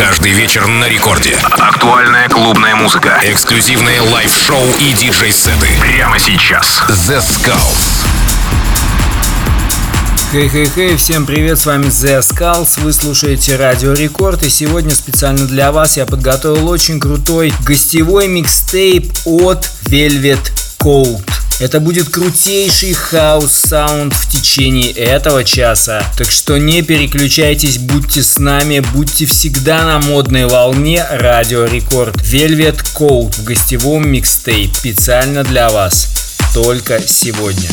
Каждый вечер на Рекорде. Актуальная клубная музыка. Эксклюзивные лайв-шоу и диджей-сеты. Прямо сейчас. The Skulls. Хей-хей-хей, всем привет, с вами The Skulls, вы слушаете Радио Рекорд, и сегодня специально для вас я подготовил очень крутой гостевой микстейп от Velvet Coat. Это будет крутейший хаус-саунд в течение этого часа. Так что не переключайтесь, будьте с нами, будьте всегда на модной волне Радио Рекорд. Velvet Coat в гостевом микстейп специально для вас. Только сегодня.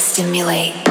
stimulate.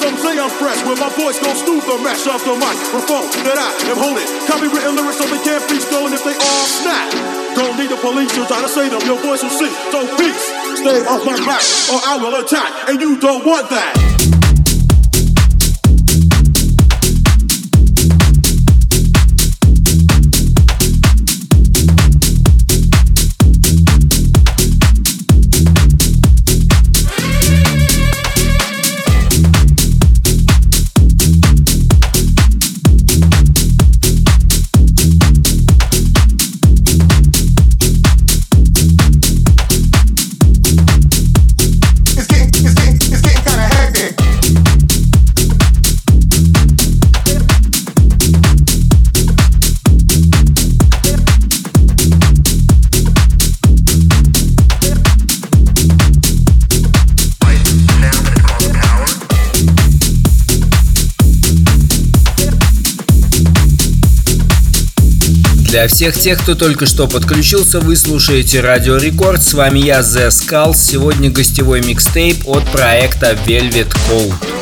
Some say I'm fresh, but my voice goes through the mesh of the microphone that I am holding. Copywritten lyrics so they can't be stolen if they are not. Don't need the police to try to say them. Your voice will see. So peace, stay off my back, or I will attack, and you don't want that. Для всех тех, кто только что подключился, вы слушаете Радио Рекорд. С вами я, The Skull. Сегодня гостевой микстейп от проекта Velvet Cold.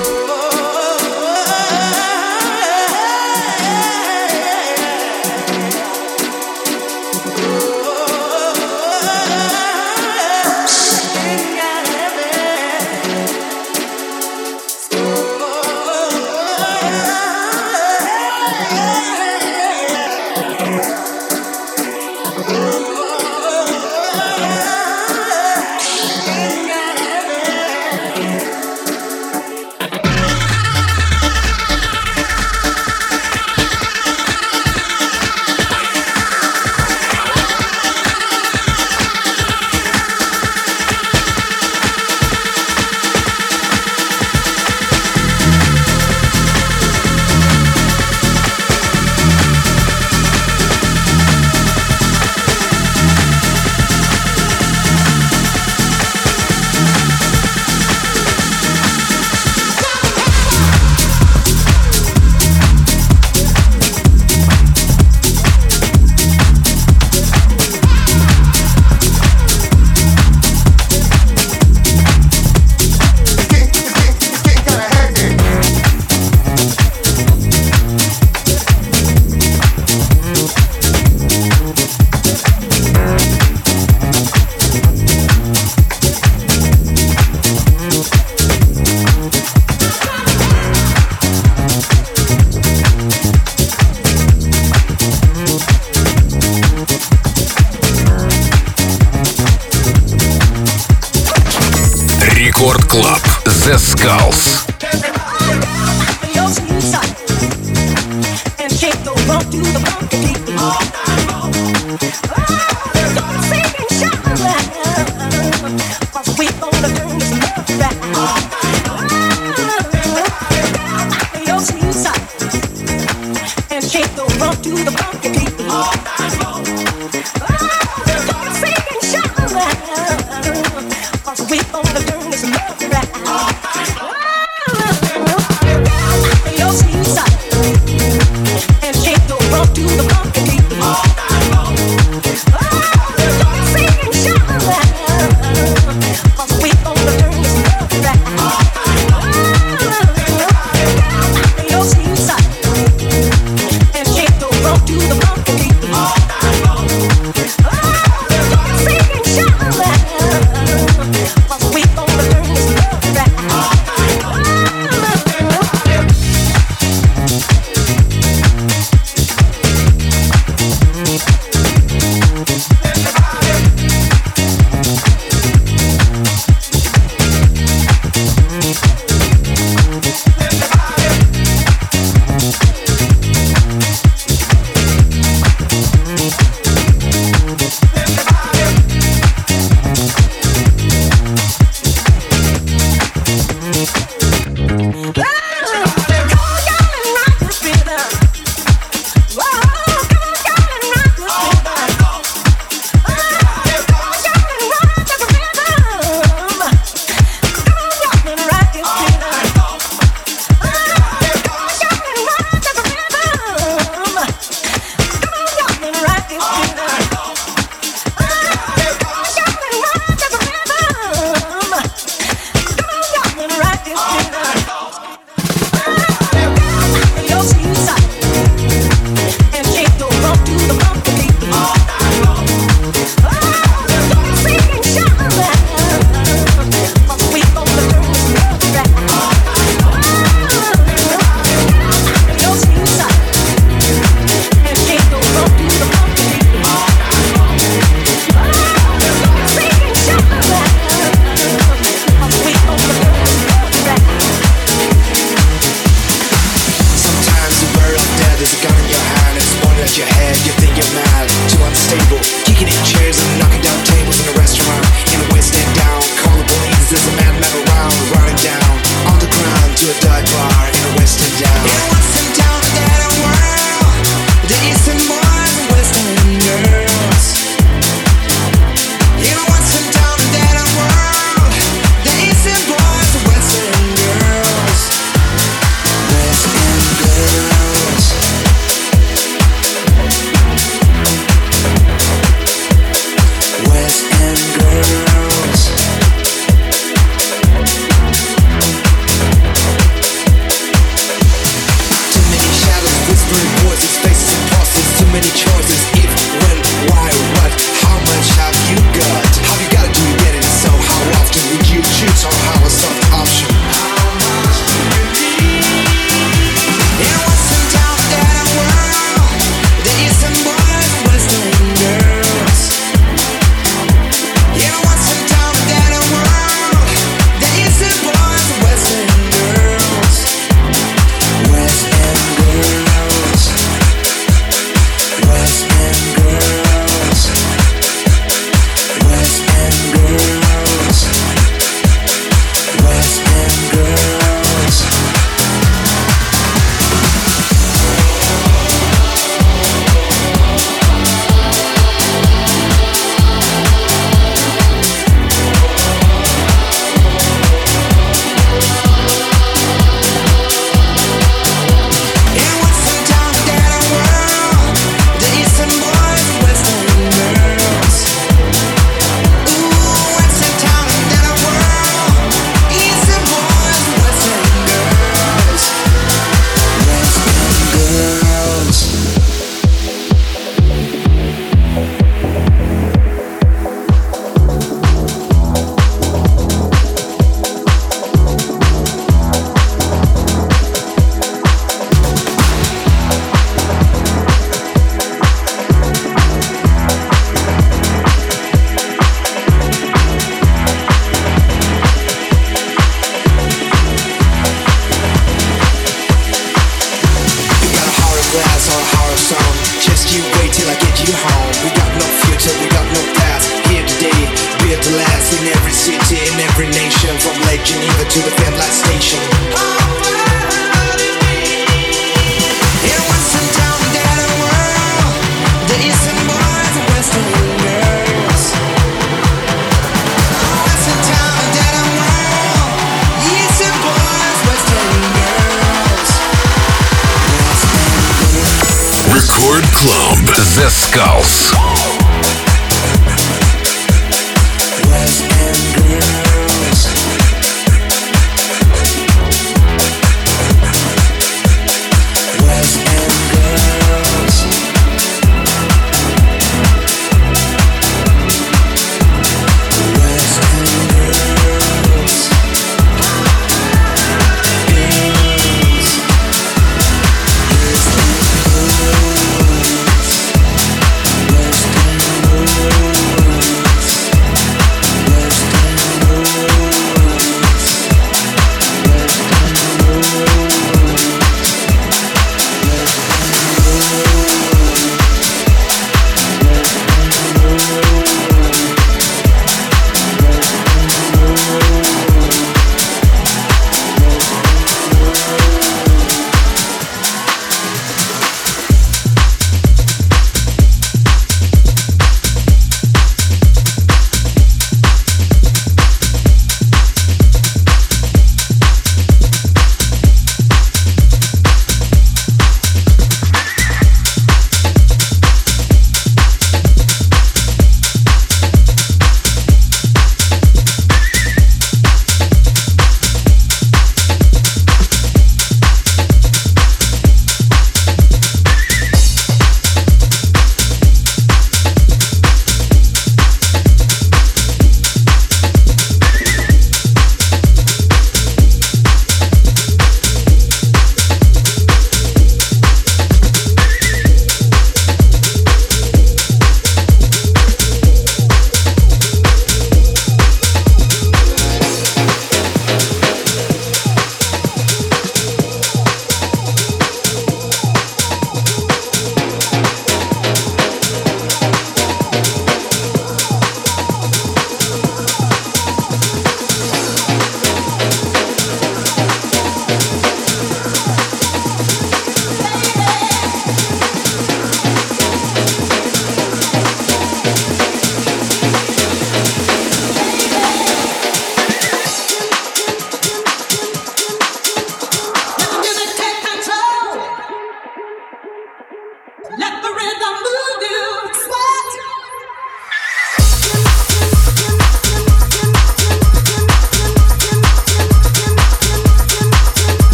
your head, you think you're mad, too unstable, kicking in chairs.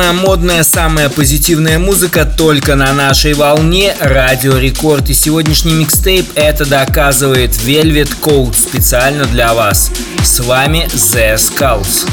Самая модная, самая позитивная музыка только на нашей волне Радио Рекорд. И сегодняшний микстейп это доказывает Velvet Cold специально для вас. С вами The Skulls.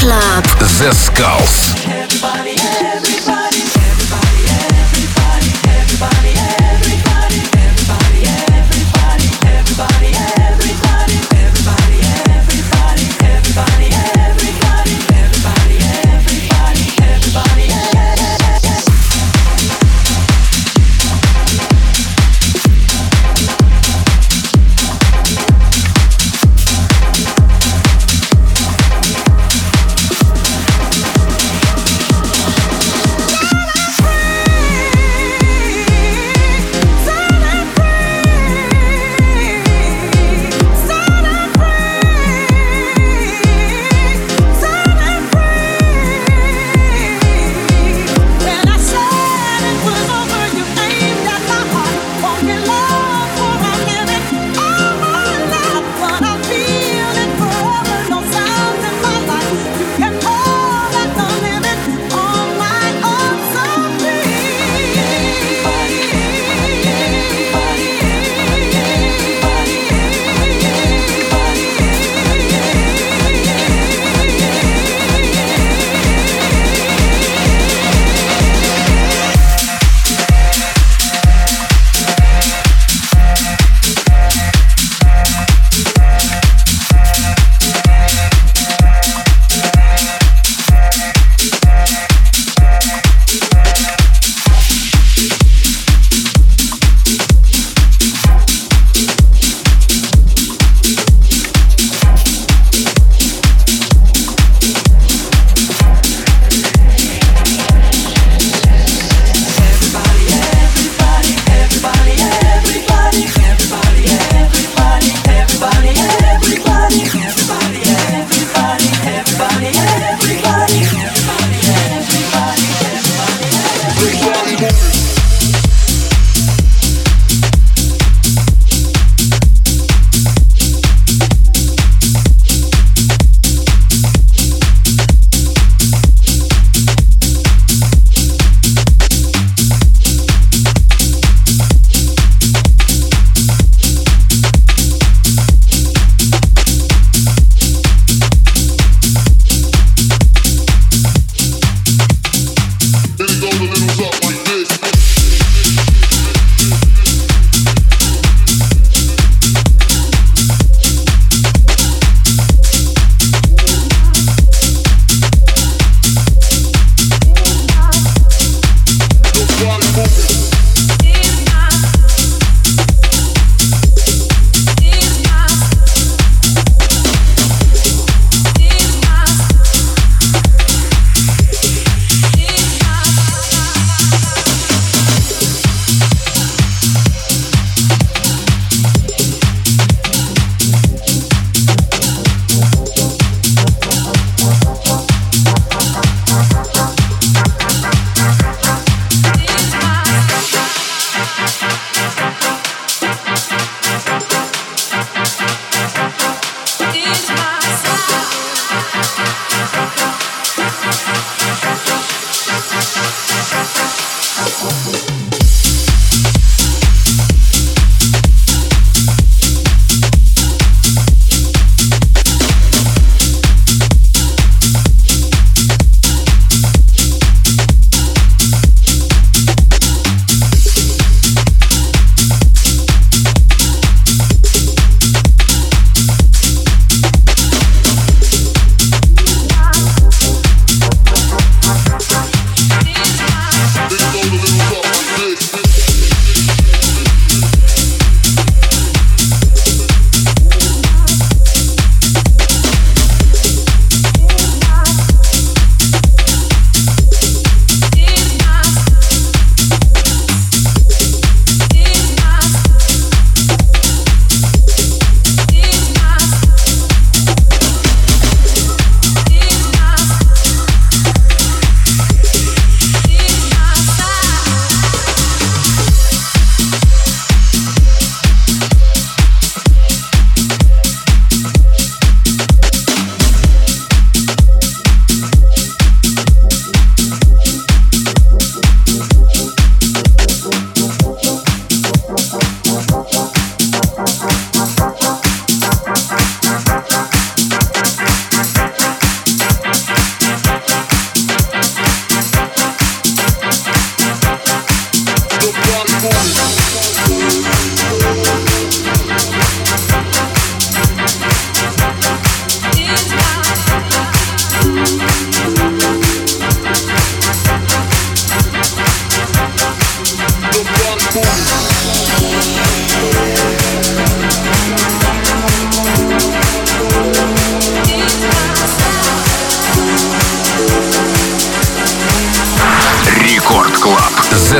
Club. The Skulls.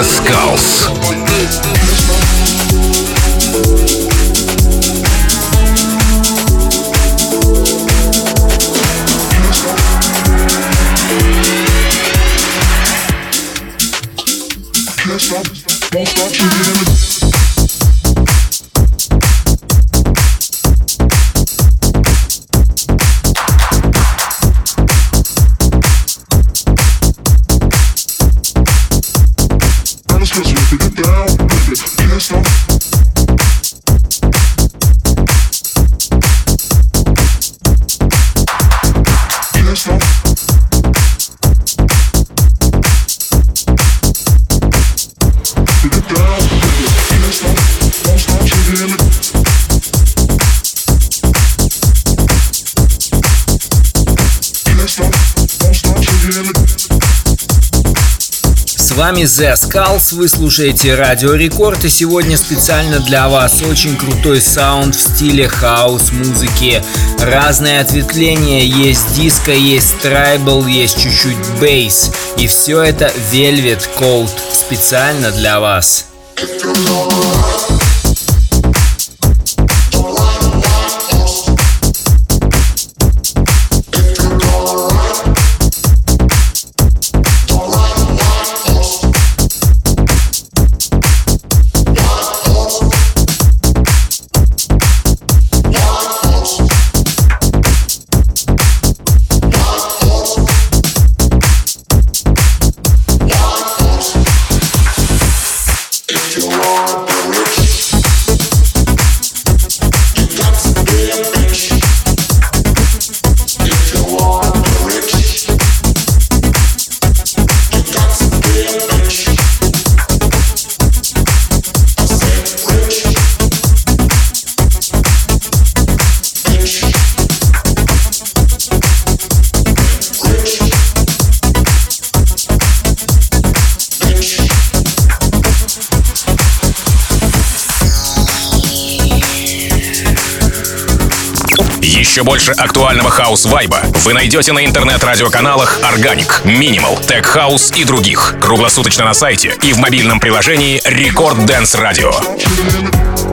Skulls. Вами The Skulls, вы слушаете Радио Рекорд и сегодня специально для вас очень крутой саунд в стиле хаус-музыки. Разные ответвления, есть диско, есть tribal, есть чуть-чуть bass. И все это Velvet Coat специально для вас. Еще больше актуального хаус-вайба вы найдете на интернет-радиоканалах Organic, Minimal, Tech House и других. Круглосуточно на сайте и в мобильном приложении Record Dance Radio.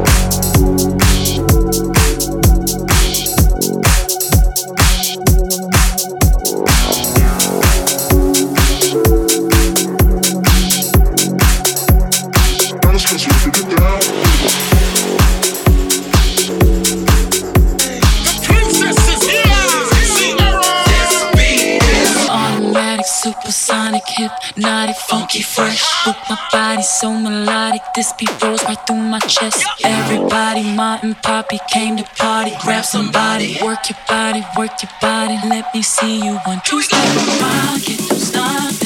Beat rolls right through my chest. Everybody, mom and poppy came to party. Grab somebody, work your body, work your body. Let me see you one, two, step, it, don't stop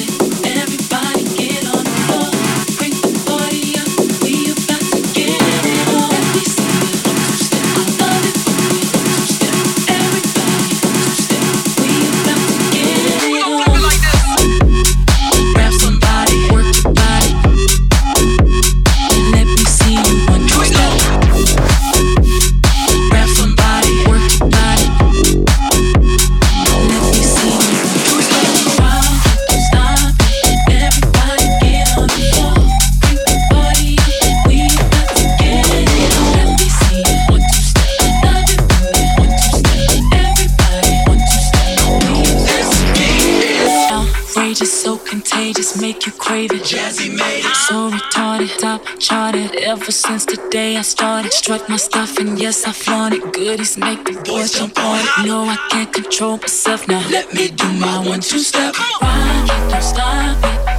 ever since the day I started. Strut my stuff and yes, I flaunt it. Goodies make the boys jump on it. No, I can't control myself now. Let me do my one two step. Rock it, don't stop it.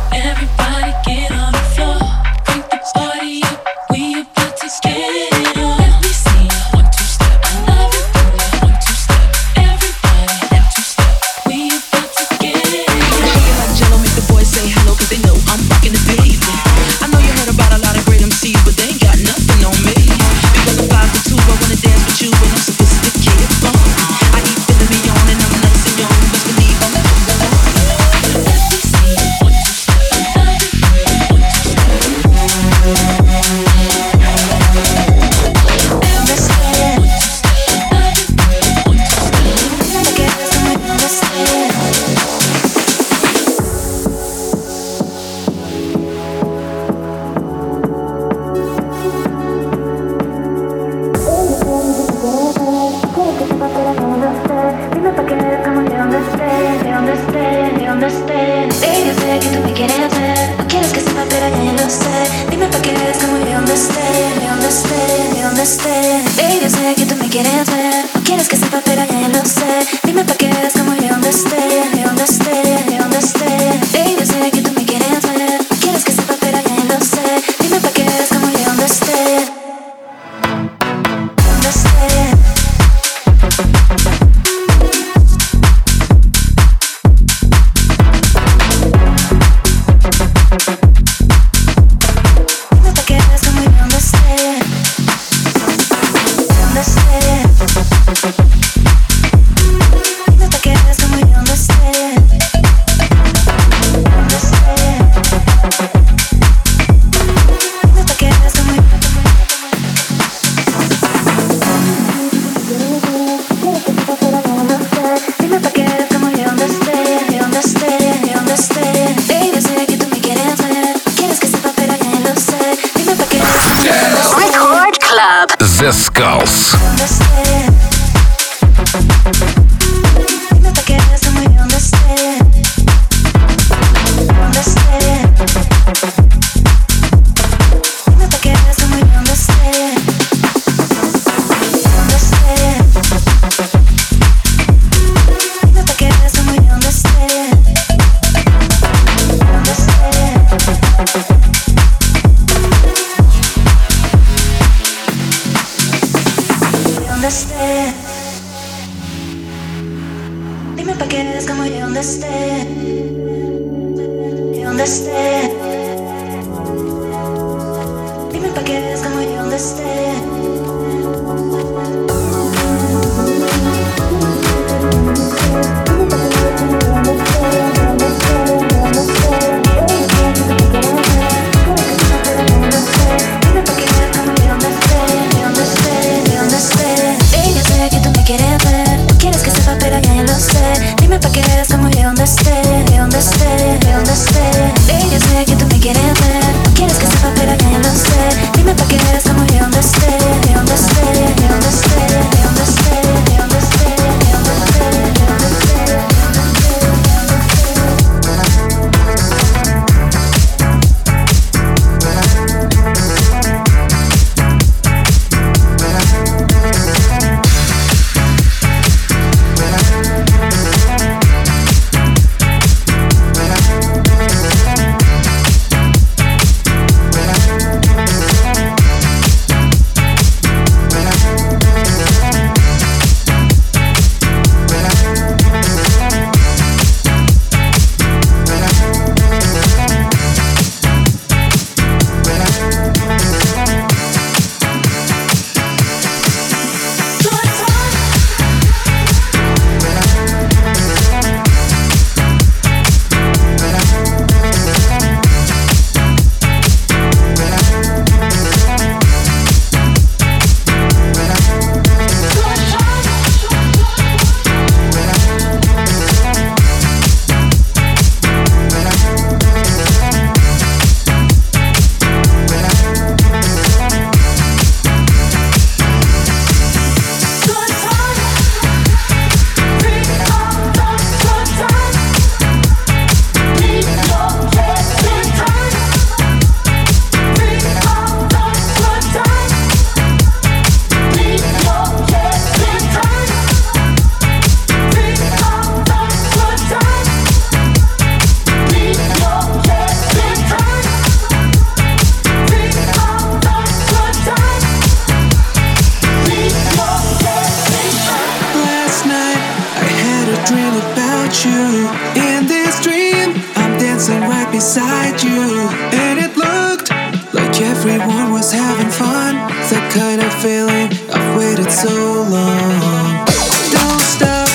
dream about you. In this dream, I'm dancing right beside you. And it looked like everyone was having fun. That kind of feeling, I've waited so long. Don't stop,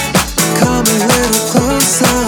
come a little closer.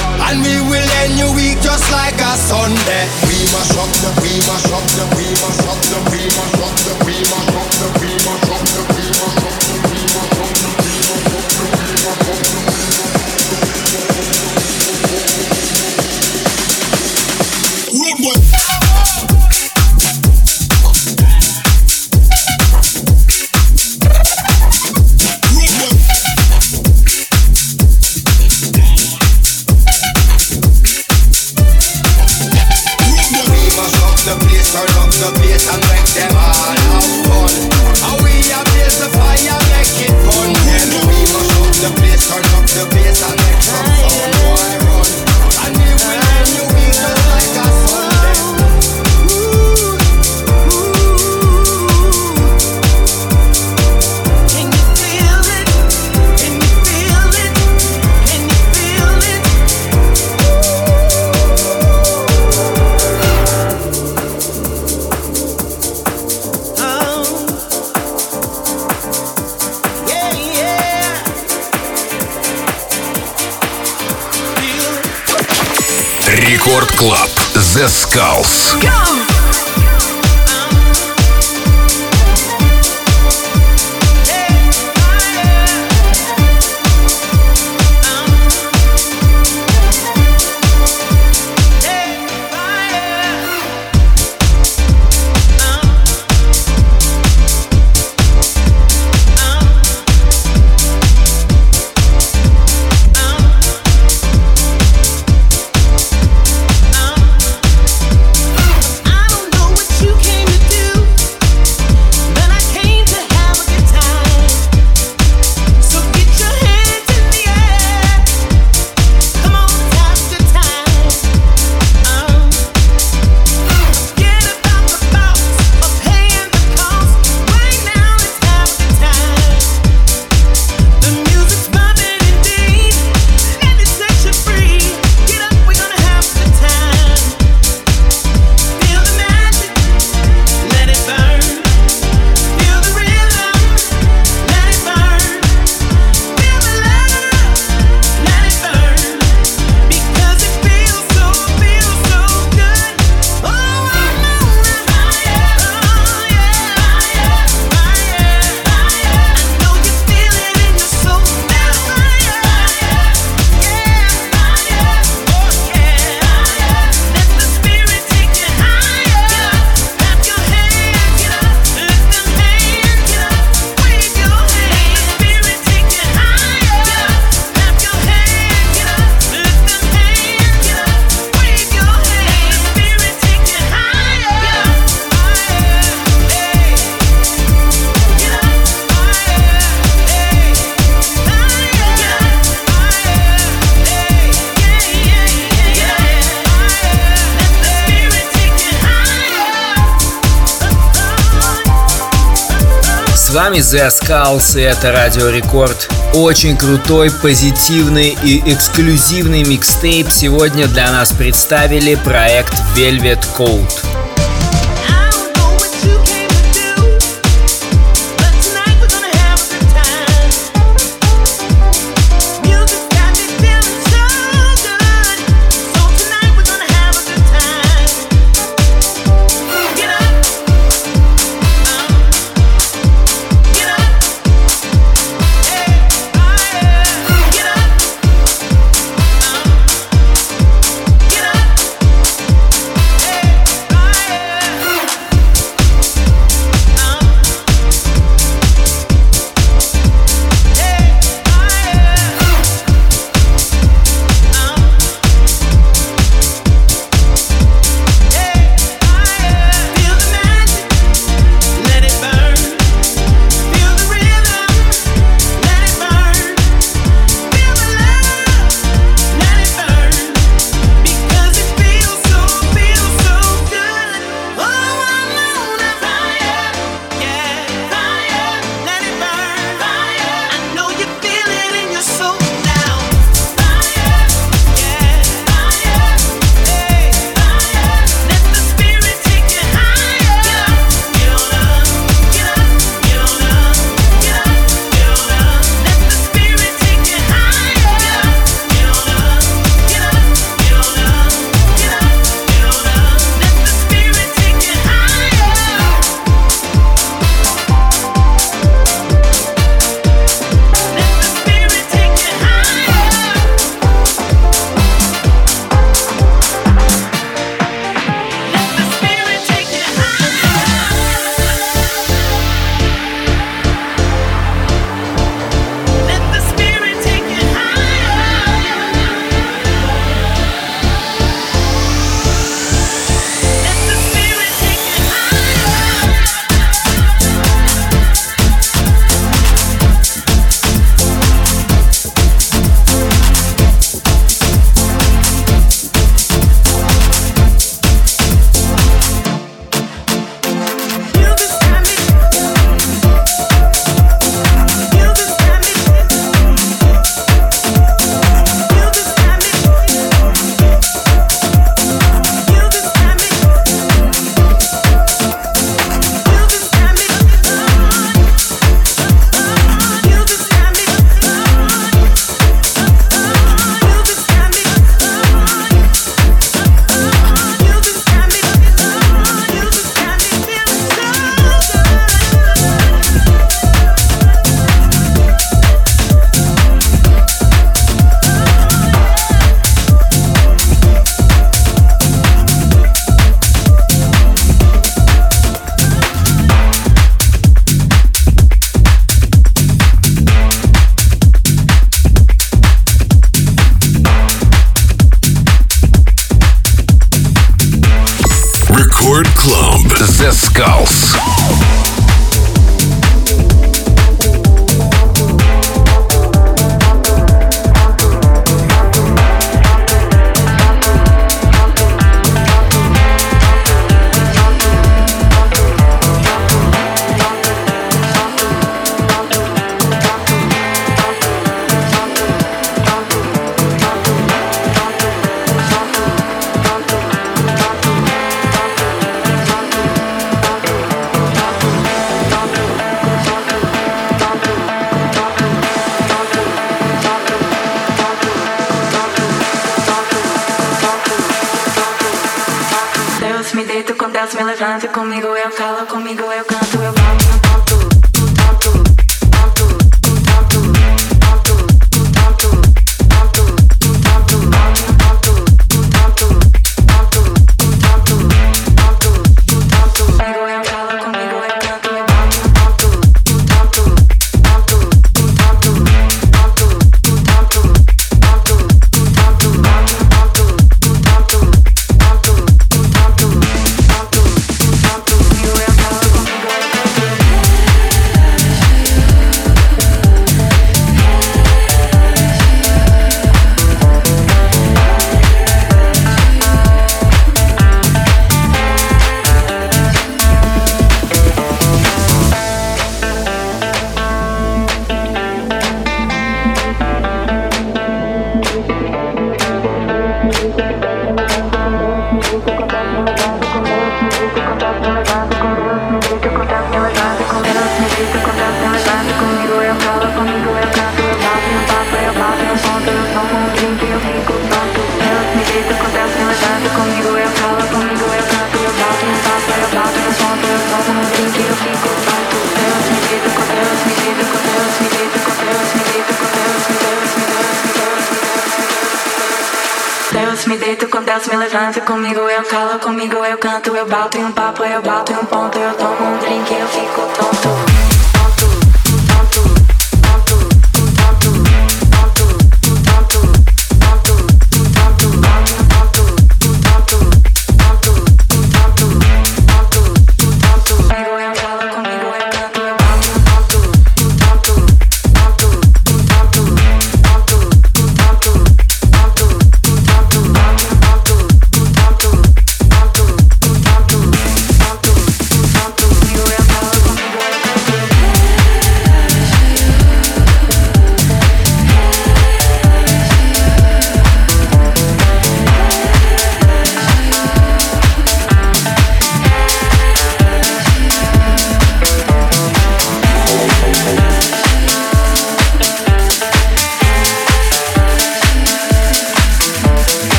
And we will end your week just like a Sunday. We mash up the, we mash up the, we mash up the, we mash up the, we mash up the, we mash up the, we mash up the, we mash up Calls. Skulls и это Радио Рекорд. Очень крутой, позитивный и эксклюзивный микстейп сегодня для нас представили проект Velvet Code.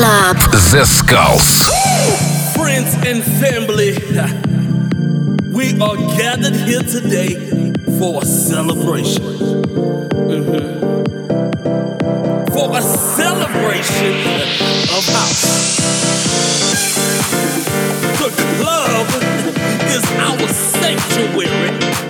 Club. The Skulls. Friends and family, we are gathered here today for a celebration. Mhm. For a celebration of house. The club is our sanctuary.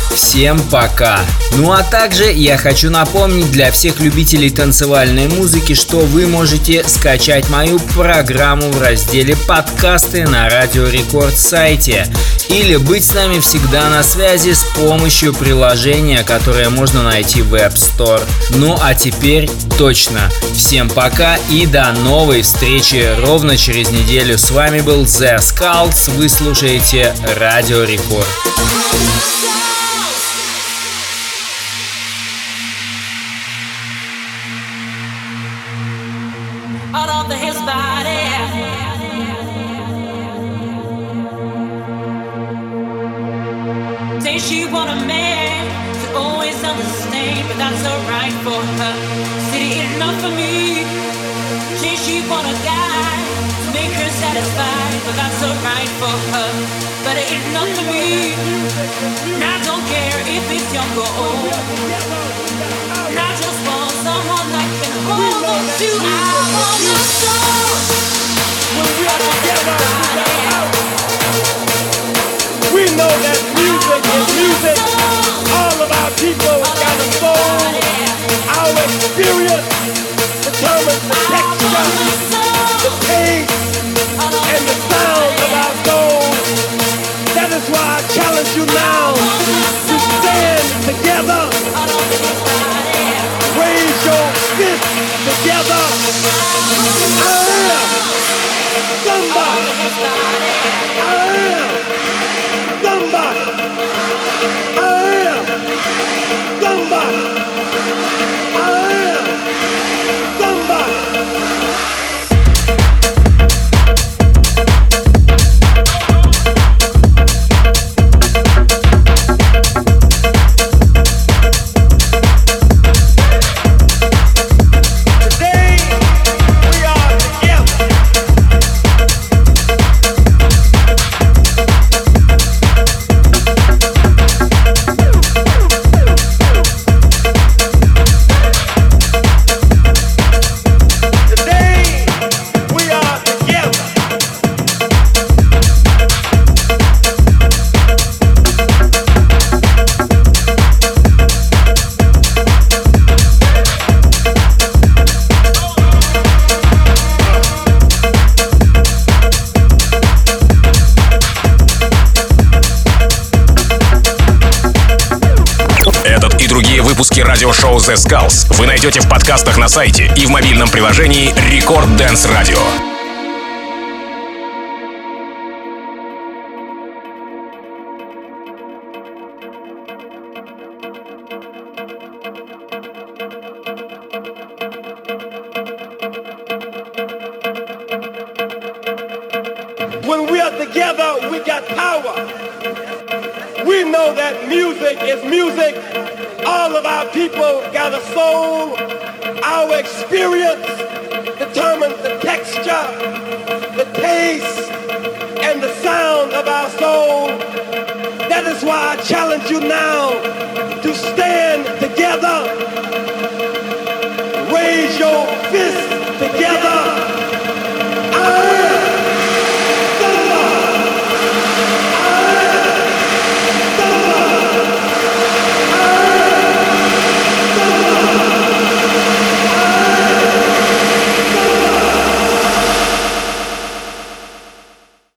Всем пока! Ну а также я хочу напомнить для всех любителей танцевальной музыки, что вы можете скачать мою программу в разделе подкасты на Радио Рекорд сайте или быть с нами всегда на связи с помощью приложения, которое можно найти в App Store. Ну а теперь точно. Всем пока и до новой встречи ровно через неделю. С вами был The Skulls. Вы слушаете Радио Рекорд. Skulls вы найдете в подкастах на сайте и в мобильном приложении Record Dance Radio.